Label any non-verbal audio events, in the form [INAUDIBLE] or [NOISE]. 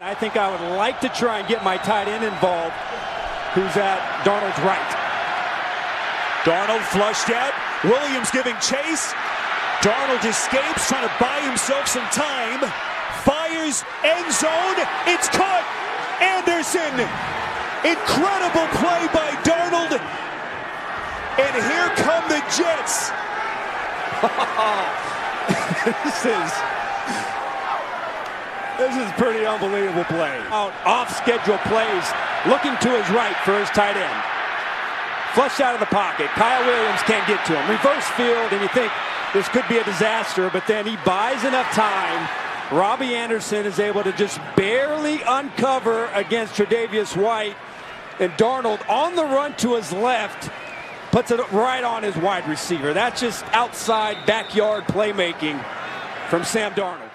I think I would like to try and get my tight end involved, who's at Darnold's right. Darnold flushed out. Williams giving chase. Darnold escapes, trying to buy himself some time. Fires, end zone. It's caught. Anderson. Incredible play by Darnold. And here come the Jets. [LAUGHS] this is this is pretty unbelievable play. Out off schedule plays, looking to his right for his tight end. Flushed out of the pocket. Kyle Williams can't get to him. Reverse field, and you think this could be a disaster, but then he buys enough time. Robbie Anderson is able to just barely uncover against Tre'Davious White. And Darnold on the run to his left puts it right on his wide receiver. That's just outside backyard playmaking from Sam Darnold.